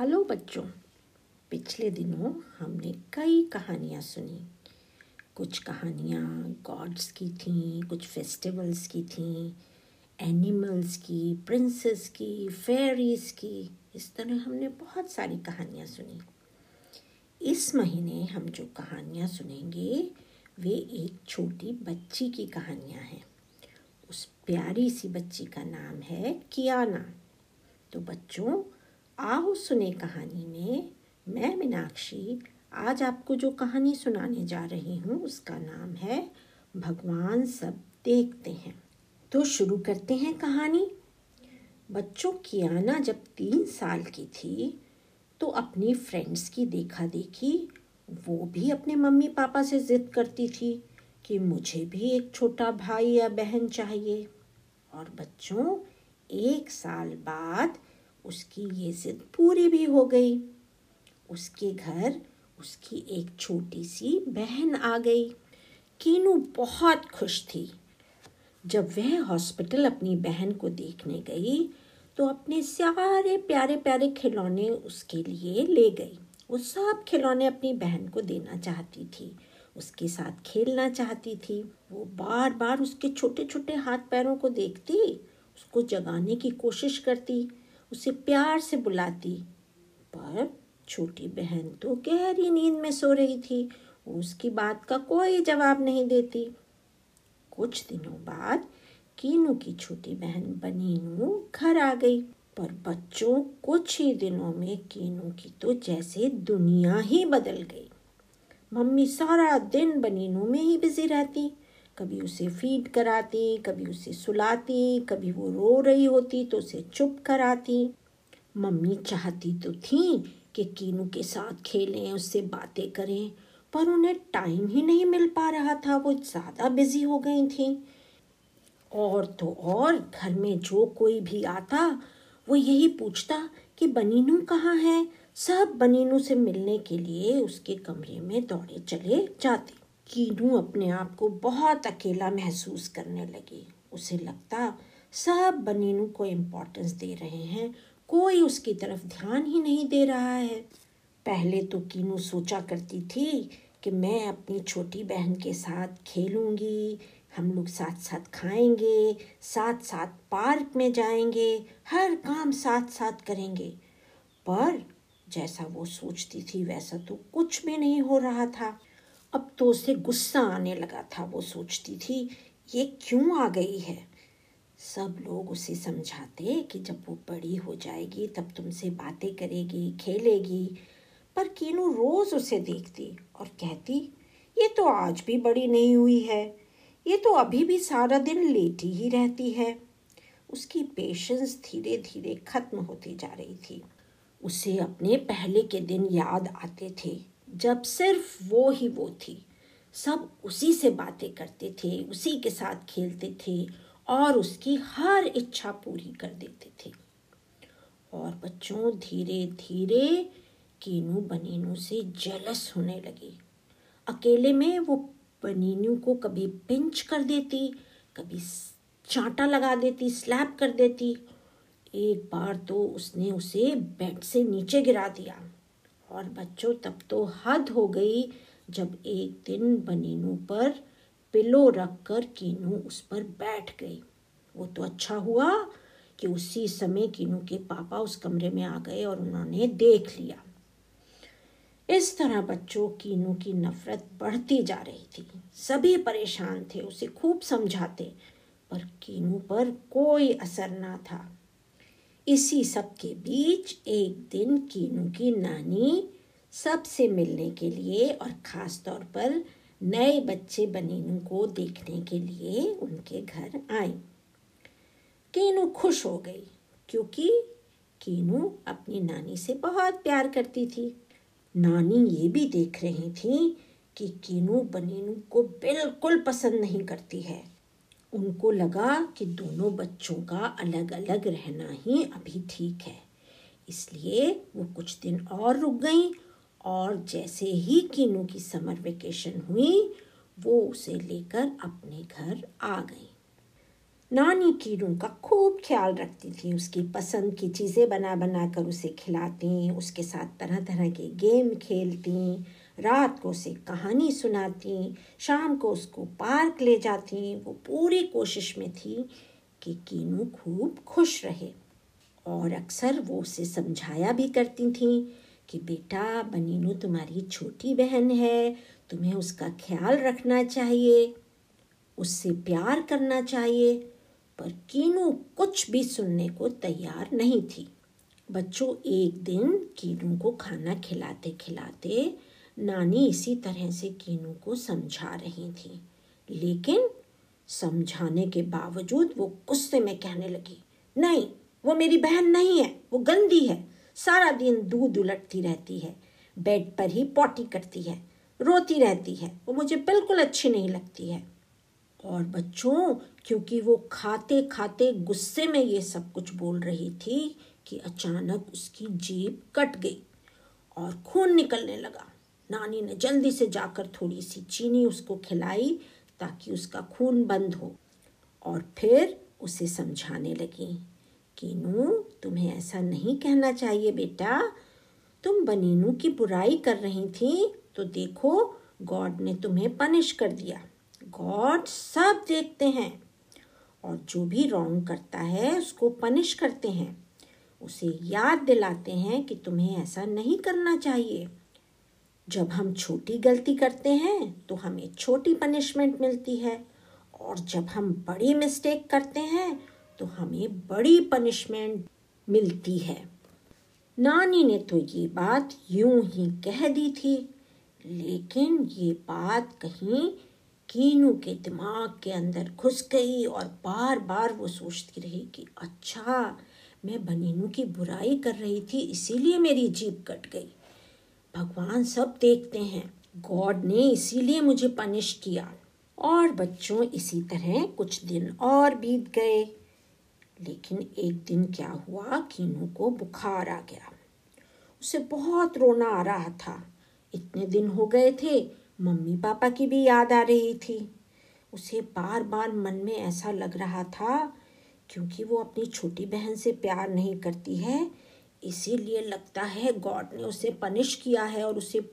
Hello बच्चों, पिछले दिनों हमने कई कहानियाँ सुनी। कुछ कहानियाँ गॉड्स की थीं, कुछ फेस्टिवल्स की थीं एनिमल्स की प्रिंसेस की फेरीज की, इस तरह हमने बहुत सारी कहानियाँ सुनी। इस महीने हम जो कहानियाँ सुनेंगे, वे एक छोटी बच्ची की कहानियाँ हैं। उस प्यारी सी बच्ची का नाम है कियाना। तो बच्चों आओ सुने कहानी में। मैं मीनाक्षी, आज आपको जो कहानी सुनाने जा रही हूँ, उसका नाम है, भगवान सब देखते हैं। तो शुरू करते हैं कहानी। बच्चों की आना जब तीन साल की थी तो अपनी फ्रेंड्स की देखा देखी, वो भी अपने मम्मी पापा से ज़िद करती थी कि मुझे भी एक छोटा भाई या बहन चाहिए। और बच्चों, एक साल बाद उसकी ये जिद पूरी भी हो गई। उसके घर, उसकी एक छोटी सी बहन आ गई। कीनू बहुत खुश थी। जब वह हॉस्पिटल अपनी बहन को देखने गई तो अपने सारे प्यारे प्यारे खिलौने उसके लिए ले गई। वो सब खिलौने अपनी बहन को देना चाहती थी। उसके साथ खेलना चाहती थी। वो बार बार उसके छोटे छोटे हाथ पैरों को देखती, उसको जगाने की कोशिश करती। उसे प्यार से बुलाती। पर छोटी बहन तो गहरी नींद में सो रही थी, उसकी बात का कोई जवाब नहीं देती। कुछ दिनों बाद कीनू की छोटी बहन बनीनू घर आ गई। पर बच्चों, कुछ ही दिनों में कीनू की तो जैसे दुनिया ही बदल गई। मम्मी सारा दिन बनीनू में ही बिज़ी रहती। कभी उसे फ़ीड कराती, कभी उसे सुलाती, कभी वो रो रही होती तो उसे चुप कराती। मम्मी चाहती तो थी कि कीनू के साथ खेलें, उससे बातें करें, पर उन्हें टाइम ही नहीं मिल पा रहा था, वो ज़्यादा बिज़ी हो गई थी। और तो और, घर में जो कोई भी आता, वो यही पूछता कि बनीनू कहाँ है? सब बनीनू से मिलने के लिए उसके कमरे में दौड़े चले जाते कीनू अपने आप को बहुत अकेला महसूस करने लगी। उसे लगता, सब बनीनू को इम्पोर्टेंस दे रहे हैं, कोई उसकी तरफ़ ध्यान ही नहीं दे रहा है। पहले तो कीनू सोचा करती थी कि मैं अपनी छोटी बहन के साथ खेलूँगी, हम लोग साथ साथ खाएँगे साथ साथ पार्क में जाएँगे, हर काम साथ साथ करेंगे। पर जैसा वो सोचती थी, वैसा तो कुछ भी नहीं हो रहा था। अब तो उसे गुस्सा आने लगा था, वो सोचती थी, ये क्यों आ गई है? सब लोग उसे समझाते कि जब वो बड़ी हो जाएगी, तब तुमसे बातें करेगी, खेलेगी। पर कीनू रोज उसे देखती और कहती, ये तो आज भी बड़ी नहीं हुई है। ये तो अभी भी सारा दिन लेटी ही रहती है। उसकी पेशेंस धीरे धीरे खत्म होती जा रही थी। उसे अपने पहले के दिन याद आते थे। जब सिर्फ़ वो ही वो थी। सब उसी से बातें करते थे, उसी के साथ खेलते थे और उसकी हर इच्छा पूरी कर देते थे। और बच्चों धीरे धीरे कीनू बनीनू से जलस होने लगी। अकेले में वो बनीनू को कभी पिंच कर देती, कभी चांटा लगा देती स्लैप कर देती। एक बार तो उसने उसे बेड से नीचे गिरा दिया। और बच्चों, तब तो हद हो गई जब एक दिन बनीनू पर पिलो रख कर कीनू उस पर बैठ गई। वो तो अच्छा हुआ कि उसी समय कीनू के पापा उस कमरे में आ गए और उन्होंने देख लिया। इस तरह बच्चों कीनू की नफरत बढ़ती जा रही थी। सभी परेशान थे, उसे खूब समझाते, पर कीनू पर कोई असर ना था। इसी सब के बीच एक दिन कीनू की नानी सबसे मिलने के लिए और ख़ास तौर पर नए बच्चे बनीनू को देखने के लिए उनके घर आई। कीनू खुश हो गई क्योंकि कीनू अपनी नानी से बहुत प्यार करती थी। नानी ये भी देख रही थी कि कीनू बनीनू को बिल्कुल पसंद नहीं करती है। उनको लगा कि दोनों बच्चों का अलग अलग रहना ही अभी ठीक है। इसलिए वो कुछ दिन और रुक गई और जैसे ही कीनू की समर वेकेशन हुई, वो उसे लेकर अपने घर आ गई। नानी कीनू का खूब ख्याल रखती थी, उसकी पसंद की चीज़ें बना बना कर उसे खिलाती, उसके साथ तरह तरह के गेम खेलती रात को उसे कहानी सुनाती, शाम को उसको पार्क ले जाती। वो पूरी कोशिश में थी कि कीनू खूब खुश रहे और अक्सर वो उसे समझाया भी करती थी कि, बेटा, बनीनू, तुम्हारी छोटी बहन है, तुम्हें उसका ख्याल रखना चाहिए, उससे प्यार करना चाहिए। पर कीनू कुछ भी सुनने को तैयार नहीं थी। बच्चों, एक दिन कीनू को खाना खिलाते खिलाते नानी इसी तरह से कीनू को समझा रही थी। लेकिन समझाने के बावजूद वो गुस्से में कहने लगी, नहीं, वो मेरी बहन नहीं है, वो गंदी है। सारा दिन दूध उलटती रहती है, बेड पर ही पॉटी करती है, रोती रहती है, वो मुझे बिल्कुल अच्छी नहीं लगती है। और बच्चों, क्योंकि वो खाते खाते गुस्से में ये सब कुछ बोल रही थी कि अचानक उसकी जीभ कट गई और खून निकलने लगा। नानी ने जल्दी से जाकर थोड़ी सी चीनी उसको खिलाई ताकि उसका खून बंद हो। और फिर उसे समझाने लगी, कीनू, तुम्हें ऐसा नहीं कहना चाहिए बेटा। तुम बनीनू की बुराई कर रही थी तो देखो गॉड ने तुम्हें पनिश कर दिया। गॉड सब देखते हैं। और जो भी रॉन्ग करता है, उसको पनिश करते हैं। उसे याद दिलाते हैं कि तुम्हें ऐसा नहीं करना चाहिए। जब हम छोटी गलती करते हैं तो हमें छोटी पनिशमेंट मिलती है। और जब हम बड़ी मिस्टेक करते हैं तो हमें बड़ी पनिशमेंट मिलती है। नानी ने तो ये बात यूँ ही कह दी थी, लेकिन ये बात कहीं कीनू के दिमाग के अंदर घुस गई और बार बार वो सोचती रही कि अच्छा मैं बनीनू की बुराई कर रही थी, इसीलिए मेरी जीप कट गई। भगवान सब देखते हैं। गॉड ने इसीलिए मुझे पनिश किया। और बच्चों, इसी तरह कुछ दिन और बीत गए। लेकिन एक दिन क्या हुआ कीनू को बुखार आ गया। उसे बहुत रोना आ रहा था। इतने दिन हो गए थे, मम्मी पापा की भी याद आ रही थी। उसे बार बार मन में ऐसा लग रहा था क्योंकि वो अपनी छोटी बहन से प्यार नहीं करती है। इसीलिए लगता है गॉड ने उसे पनिश किया है और उसे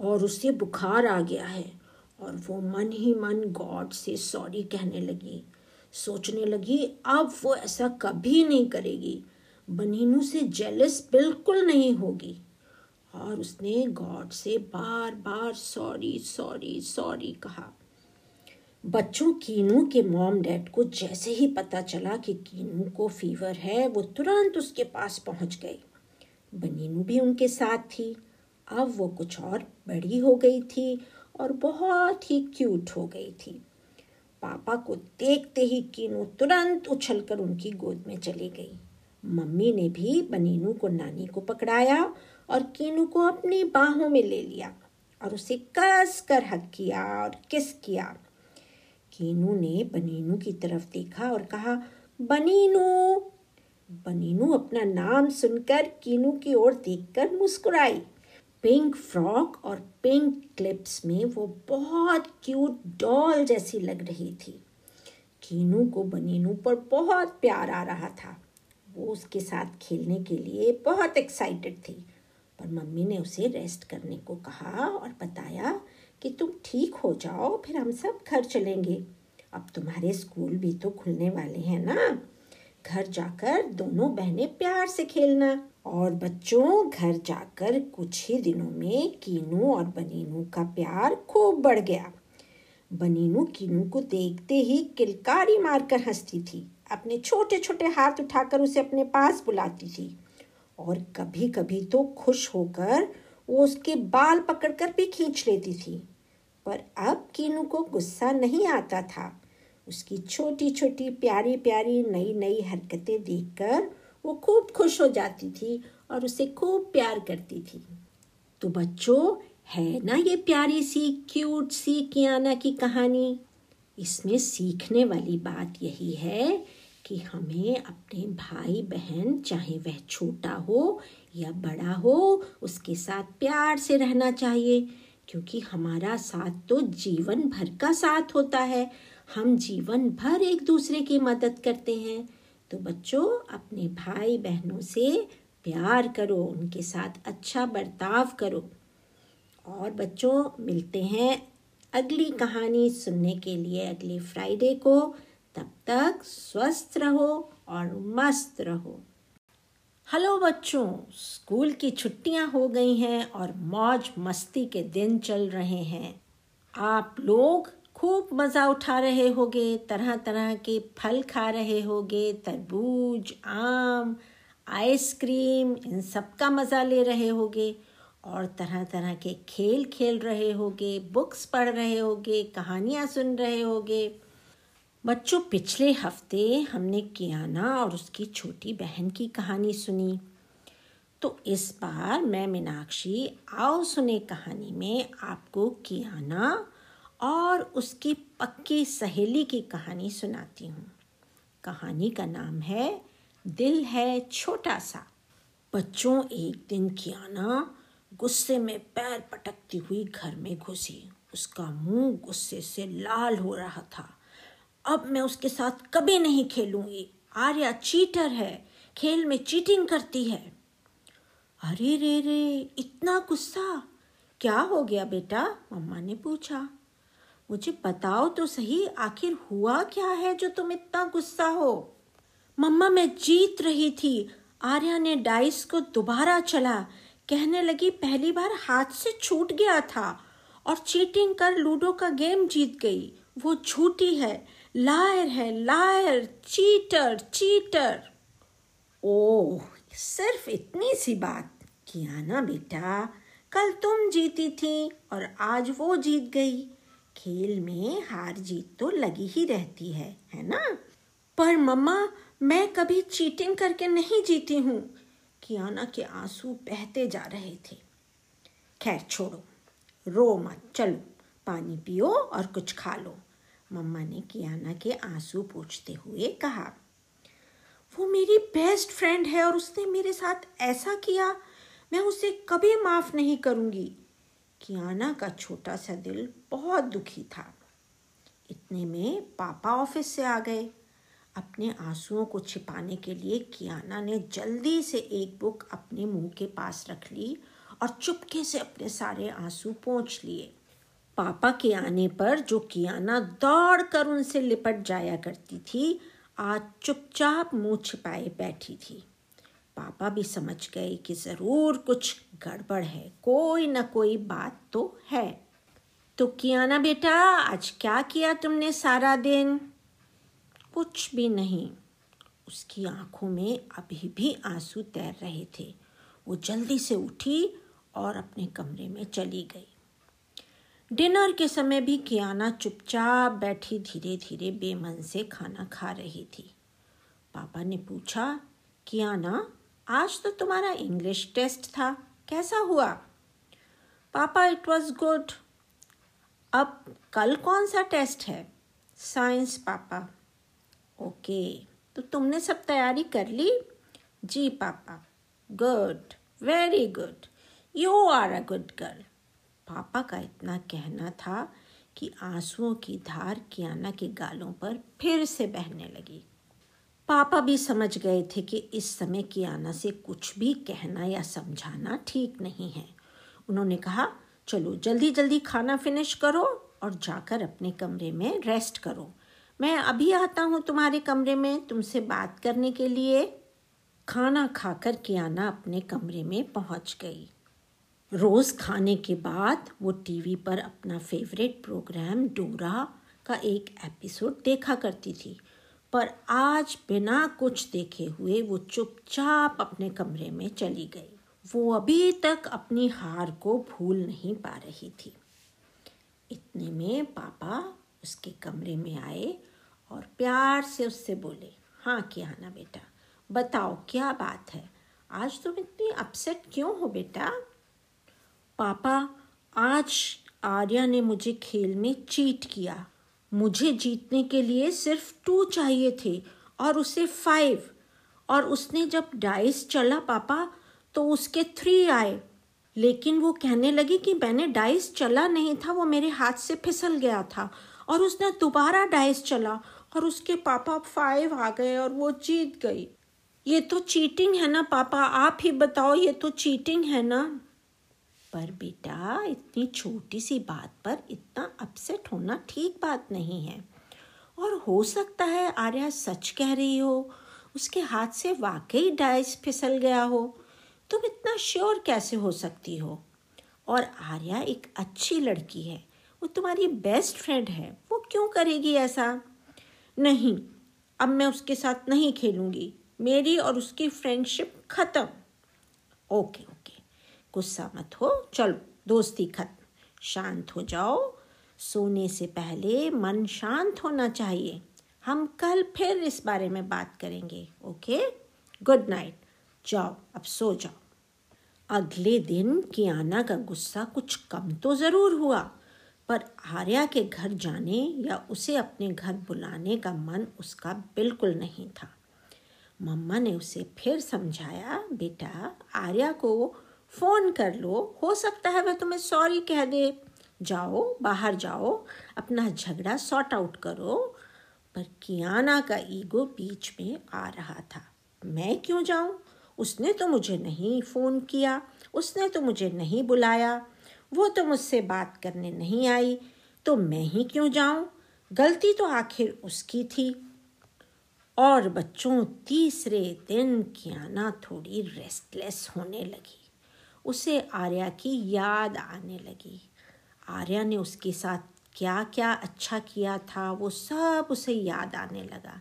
और उसे बुखार आ गया है। और वो मन ही मन गॉड से सॉरी कहने लगी। सोचने लगी, अब वो ऐसा कभी नहीं करेगी। बनीनू से जेलस बिल्कुल नहीं होगी। और उसने गॉड से बार बार सॉरी सॉरी सॉरी कहा। बच्चों कीनू के मॉम डैड को जैसे ही पता चला कि कीनू को फीवर है, वो तुरंत उसके पास पहुँच गए बनीनू भी उनके साथ थी। अब वो कुछ और बड़ी हो गई थी और बहुत ही क्यूट हो गई थी। पापा को देखते ही कीनू तुरंत उछलकर उनकी गोद में चली गई। मम्मी ने भी बनीनू को नानी को पकड़ाया और कीनू को अपनी बाहों में ले लिया और उसे कस कर हक किया और किस किया। कीनू ने बनीनू की तरफ़ देखा और कहा, बनीनू! बनीनू अपना नाम सुनकर कीनू की ओर देखकर मुस्कुराई। पिंक फ्रॉक और पिंक क्लिप्स में वो बहुत क्यूट डॉल जैसी लग रही थी। कीनू को बनीनू पर बहुत प्यार आ रहा था। वो उसके साथ खेलने के लिए बहुत एक्साइटेड थी। पर मम्मी ने उसे रेस्ट करने को कहा और बताया कि तुम ठीक हो जाओ, फिर हम सब घर चलेंगे। अब तुम्हारे स्कूल भी तो खुलने वाले हैं ना। घर जाकर दोनों बहनें प्यार से खेलना। और बच्चों, घर जाकर कुछ ही दिनों में कीनू और बनीनू का प्यार खूब बढ़ गया। बनीनू कीनू को देखते ही किलकारी मारकर हंसती थी। अपने छोटे छोटे हाथ उठाकर उसे अपने पास बुलाती थी। और कभी कभी तो खुश होकर वो उसके बाल पकड़कर भी खींच लेती थी। पर अब कीनू को गुस्सा नहीं आता था। उसकी छोटी छोटी प्यारी प्यारी नई नई हरकतें देखकर वो खूब खुश हो जाती थी और उसे खूब प्यार करती थी। तो बच्चों, है ना ये प्यारी सी क्यूट सी कियाना की कहानी? इसमें सीखने वाली बात यही है कि हमें अपने भाई बहन चाहे वह छोटा हो या बड़ा हो, उसके साथ प्यार से रहना चाहिए। क्योंकि हमारा साथ तो जीवन भर का साथ होता है। हम जीवन भर एक दूसरे की मदद करते हैं। तो बच्चों, अपने भाई बहनों से प्यार करो, उनके साथ अच्छा बर्ताव करो। और बच्चों, मिलते हैं अगली कहानी सुनने के लिए अगले फ्राइडे को। तब तक स्वस्थ रहो और मस्त रहो। हेलो बच्चों, स्कूल की छुट्टियाँ हो गई हैं और मौज मस्ती के दिन चल रहे हैं। आप लोग खूब मज़ा उठा रहे होगे तरह तरह के फल खा रहे होगे, तरबूज, आम, आइसक्रीम, इन सब का मज़ा ले रहे होगे और तरह तरह के खेल खेल रहे होगे, बुक्स पढ़ रहे होगे, कहानियाँ सुन रहे होगे। बच्चों, पिछले हफ़्ते हमने कियाना और उसकी छोटी बहन की कहानी सुनी। तो इस बार मैं मीनाक्षी आओ सुने कहानी में आपको कियाना और उसकी पक्की सहेली की कहानी सुनाती हूँ। कहानी का नाम है दिल है छोटा सा। बच्चों, एक दिन कियाना गुस्से में पैर पटकती हुई घर में घुसी। उसका मुँह गुस्से से लाल हो रहा था। अब मैं उसके साथ कभी नहीं खेलूँगी। आर्या चीटर है, खेल में चीटिंग करती है। अरे रे रे, इतना गुस्सा? क्या हो गया बेटा? मम्मा ने पूछा। मुझे बताओ तो सही, आखिर हुआ क्या है जो तुम इतना गुस्सा हो? मम्मा, मैं जीत रही थी। आर्या ने डाइस को दोबारा चला। कहने लगी, पहली बार हाथ से छूट गया था और चीटिंग कर लूडो का गेम जीत गई। वो झूठी है। लायर है लायर चीटर चीटर ओह, सिर्फ़ इतनी सी बात। किया ना बेटा, कल तुम जीती थी और आज वो जीत गई। खेल में हार जीत तो लगी ही रहती है है ना? पर मम्मा, मैं कभी चीटिंग करके नहीं जीती हूँ। कियाना के आँसू बहते जा रहे थे। खैर छोड़ो, रो मत, चलो, पानी पियो और कुछ खा लो। मम्मा ने कियाना के आँसू पूछते हुए कहा, वो मेरी बेस्ट फ्रेंड है और उसने मेरे साथ ऐसा किया, मैं उसे कभी माफ़ नहीं करूँगी। कियाना का छोटा सा दिल बहुत दुखी था। इतने में पापा ऑफ़िस से आ गए। अपने आंसुओं को छिपाने के लिए कियाना ने जल्दी से एक बुक अपने मुँह के पास रख ली और चुपके से अपने सारे आँसू पोंछ लिए। पापा के आने पर जो कियाना दौड़ कर उनसे लिपट जाया करती थी, आज चुपचाप मुँह छिपाए बैठी थी। पापा भी समझ गए कि ज़रूर कुछ गड़बड़ है, कोई ना कोई बात तो है। तो कियाना बेटा, आज क्या किया तुमने सारा दिन? कुछ भी नहीं। उसकी आँखों में अभी भी आँसू तैर रहे थे। वो जल्दी से उठी और अपने कमरे में चली गई। डिनर के समय भी कियाना चुपचाप बैठी धीरे धीरे बेमन से खाना खा रही थी। पापा ने पूछा, कियाना, आज तो तुम्हारा इंग्लिश टेस्ट था, कैसा हुआ? पापा इट वॉज़ गुड अब कल कौन सा टेस्ट है? साइंस पापा. ओके तो तुमने सब तैयारी कर ली? जी, पापा. Good very good you are a good girl पापा का इतना कहना था कि आंसुओं की धार कियाना के गालों पर फिर से बहने लगी। पापा भी समझ गए थे कि इस समय कियाना से कुछ भी कहना या समझाना ठीक नहीं है। उन्होंने कहा, चलो, जल्दी जल्दी खाना फिनिश करो और जाकर अपने कमरे में रेस्ट करो। मैं अभी आता हूँ तुम्हारे कमरे में तुमसे बात करने के लिए। खाना खाकर कियाना अपने कमरे में पहुँच गई। रोज़ खाने के बाद वो टीवी पर अपना फेवरेट प्रोग्राम डोरा का एक एपिसोड देखा करती थी। पर आज बिना कुछ देखे हुए वो चुपचाप अपने कमरे में चली गई। वो अभी तक अपनी हार को भूल नहीं पा रही थी। इतने में पापा उसके कमरे में आए और प्यार से उससे बोले हाँ क्या ना बेटा, बताओ क्या बात है? आज तुम इतनी अपसेट क्यों हो बेटा? पापा, आज आर्या ने मुझे खेल में चीट किया। मुझे जीतने के लिए सिर्फ़ टू चाहिए थे और उसे फाइव और उसने जब डाइस चला पापा तो उसके थ्री आए। लेकिन वो कहने लगी कि मैंने डाइस चला नहीं था, वो मेरे हाथ से फिसल गया था और उसने दोबारा डाइस चला और उसके पापा फाइव आ गए और वो जीत गई। ये तो चीटिंग है ना पापा, आप ही बताओ, ये तो चीटिंग है ना? पर बेटा, इतनी छोटी सी बात पर इतना अपसेट होना ठीक बात नहीं है। और हो सकता है आर्या सच कह रही हो, उसके हाथ से वाकई डाइस फिसल गया हो। तुम इतना श्योर कैसे हो सकती हो? और आर्या एक अच्छी लड़की है, वो तुम्हारी बेस्ट फ्रेंड है, वो क्यों करेगी ऐसा? नहीं, अब मैं उसके साथ नहीं खेलूँगी, मेरी और उसकी फ्रेंडशिप खत्म। ओके ओके गुस्सा मत हो। चलो, दोस्ती खत्म। शांत हो जाओ। सोने से पहले मन शांत होना चाहिए। हम कल फिर इस बारे में बात करेंगे, ओके? गुड नाइट जाओ, अब सो जाओ। अगले दिन कियाना का गुस्सा कुछ कम तो ज़रूर हुआ, पर आर्या के घर जाने या उसे अपने घर बुलाने का मन उसका बिल्कुल नहीं था। मम्मा ने उसे फिर समझाया, बेटा, आर्या को फ़ोन कर लो, हो सकता है वह तुम्हें सॉरी कह दे। जाओ, बाहर जाओ, अपना झगड़ा सॉर्ट आउट करो। पर कियाना का ईगो बीच में आ रहा था। मैं क्यों जाऊँ? उसने तो मुझे नहीं फ़ोन किया, उसने तो मुझे नहीं बुलाया। वो तो मुझसे बात करने नहीं आई तो मैं ही क्यों जाऊँ? गलती तो आखिर उसकी थी। और बच्चों, तीसरे दिन कियाना थोड़ी रेस्टलेस होने लगी। उसे आर्या की याद आने लगी। आर्या ने उसके साथ क्या क्या अच्छा किया था, वो सब उसे याद आने लगा।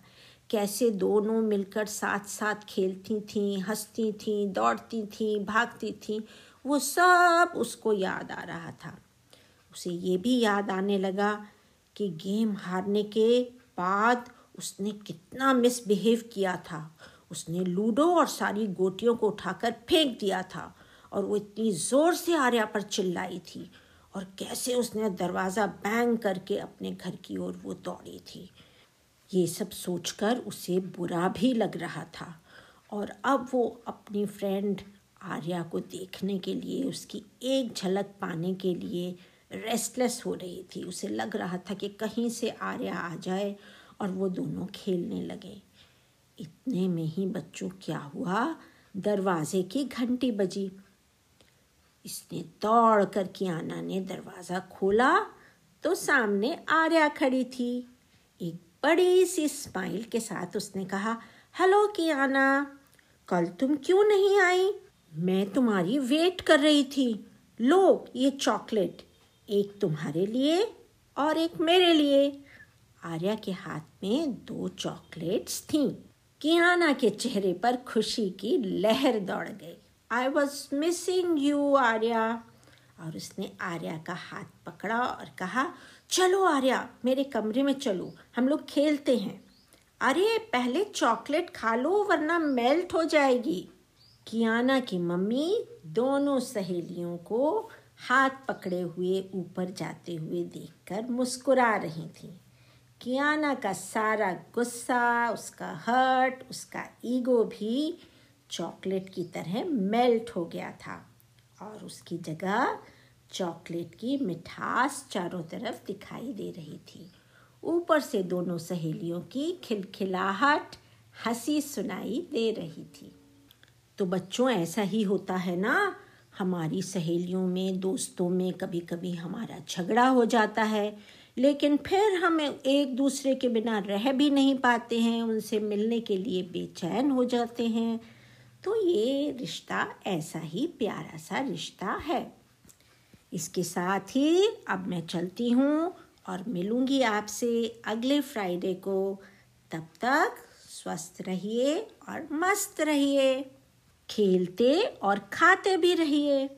कैसे दोनों मिलकर साथ साथ खेलती थीं, हंसती थीं, दौड़ती थीं, भागती थीं, वो सब उसको याद आ रहा था। उसे ये भी याद आने लगा कि गेम हारने के बाद उसने कितना मिसबिहेव किया था। उसने लूडो और सारी गोटियों को उठाकर फेंक दिया था। और वो इतनी ज़ोर से आर्या पर चिल्लाई थी। और कैसे उसने दरवाज़ा बैंग करके अपने घर की ओर वो दौड़ी थी। ये सब सोचकर उसे बुरा भी लग रहा था। और अब वो अपनी फ्रेंड आर्या को देखने के लिए, उसकी एक झलक पाने के लिए रेस्टलेस हो रही थी। उसे लग रहा था कि कहीं से आर्या आ जाए और वो दोनों खेलने लगे। इतने में ही बच्चों, क्या हुआ? दरवाजे की घंटी बजी। इसने दौड़ कर कियाना ने दरवाज़ा खोला तो सामने आर्या खड़ी थी। एक बड़ी सी स्माइल के साथ उसने कहा, हेलो कियाना, कल तुम क्यों नहीं आई? मैं तुम्हारी वेट कर रही थी। लो, ये चॉकलेट, एक तुम्हारे लिए और एक मेरे लिए। आर्या के हाथ में दो चॉकलेट्स थीं। कियाना के चेहरे पर खुशी की लहर दौड़ गई। I was missing you Arya. और उसने आर्या का हाथ पकड़ा और कहा, चलो आर्या, मेरे कमरे में चलो, हम लोग खेलते हैं। अरे, पहले चॉकलेट खा लो, वरना मेल्ट हो जाएगी। कियाना की मम्मी दोनों सहेलियों को हाथ पकड़े हुए ऊपर जाते हुए देखकर मुस्कुरा रही थी। कियाना का सारा गुस्सा, उसका हर्ट, उसका ईगो भी चॉकलेट की तरह मेल्ट हो गया था और उसकी जगह चॉकलेट की मिठास चारों तरफ़ दिखाई दे रही थी। ऊपर से दोनों सहेलियों की खिलखिलाहट हँसी सुनाई दे रही थी। तो बच्चों, ऐसा ही होता है ना? हमारी सहेलियों में, दोस्तों में कभी कभी हमारा झगड़ा हो जाता है, लेकिन फिर हम एक दूसरे के बिना रह भी नहीं पाते हैं, उनसे मिलने के लिए बेचैन हो जाते हैं। तो ये रिश्ता ऐसा ही प्यारा सा रिश्ता है। इसके साथ ही अब मैं चलती हूँ और मिलूँगी आपसे अगले फ्राइडे को। तब तक स्वस्थ रहिए और मस्त रहिए। खेलते और खाते भी रहिए।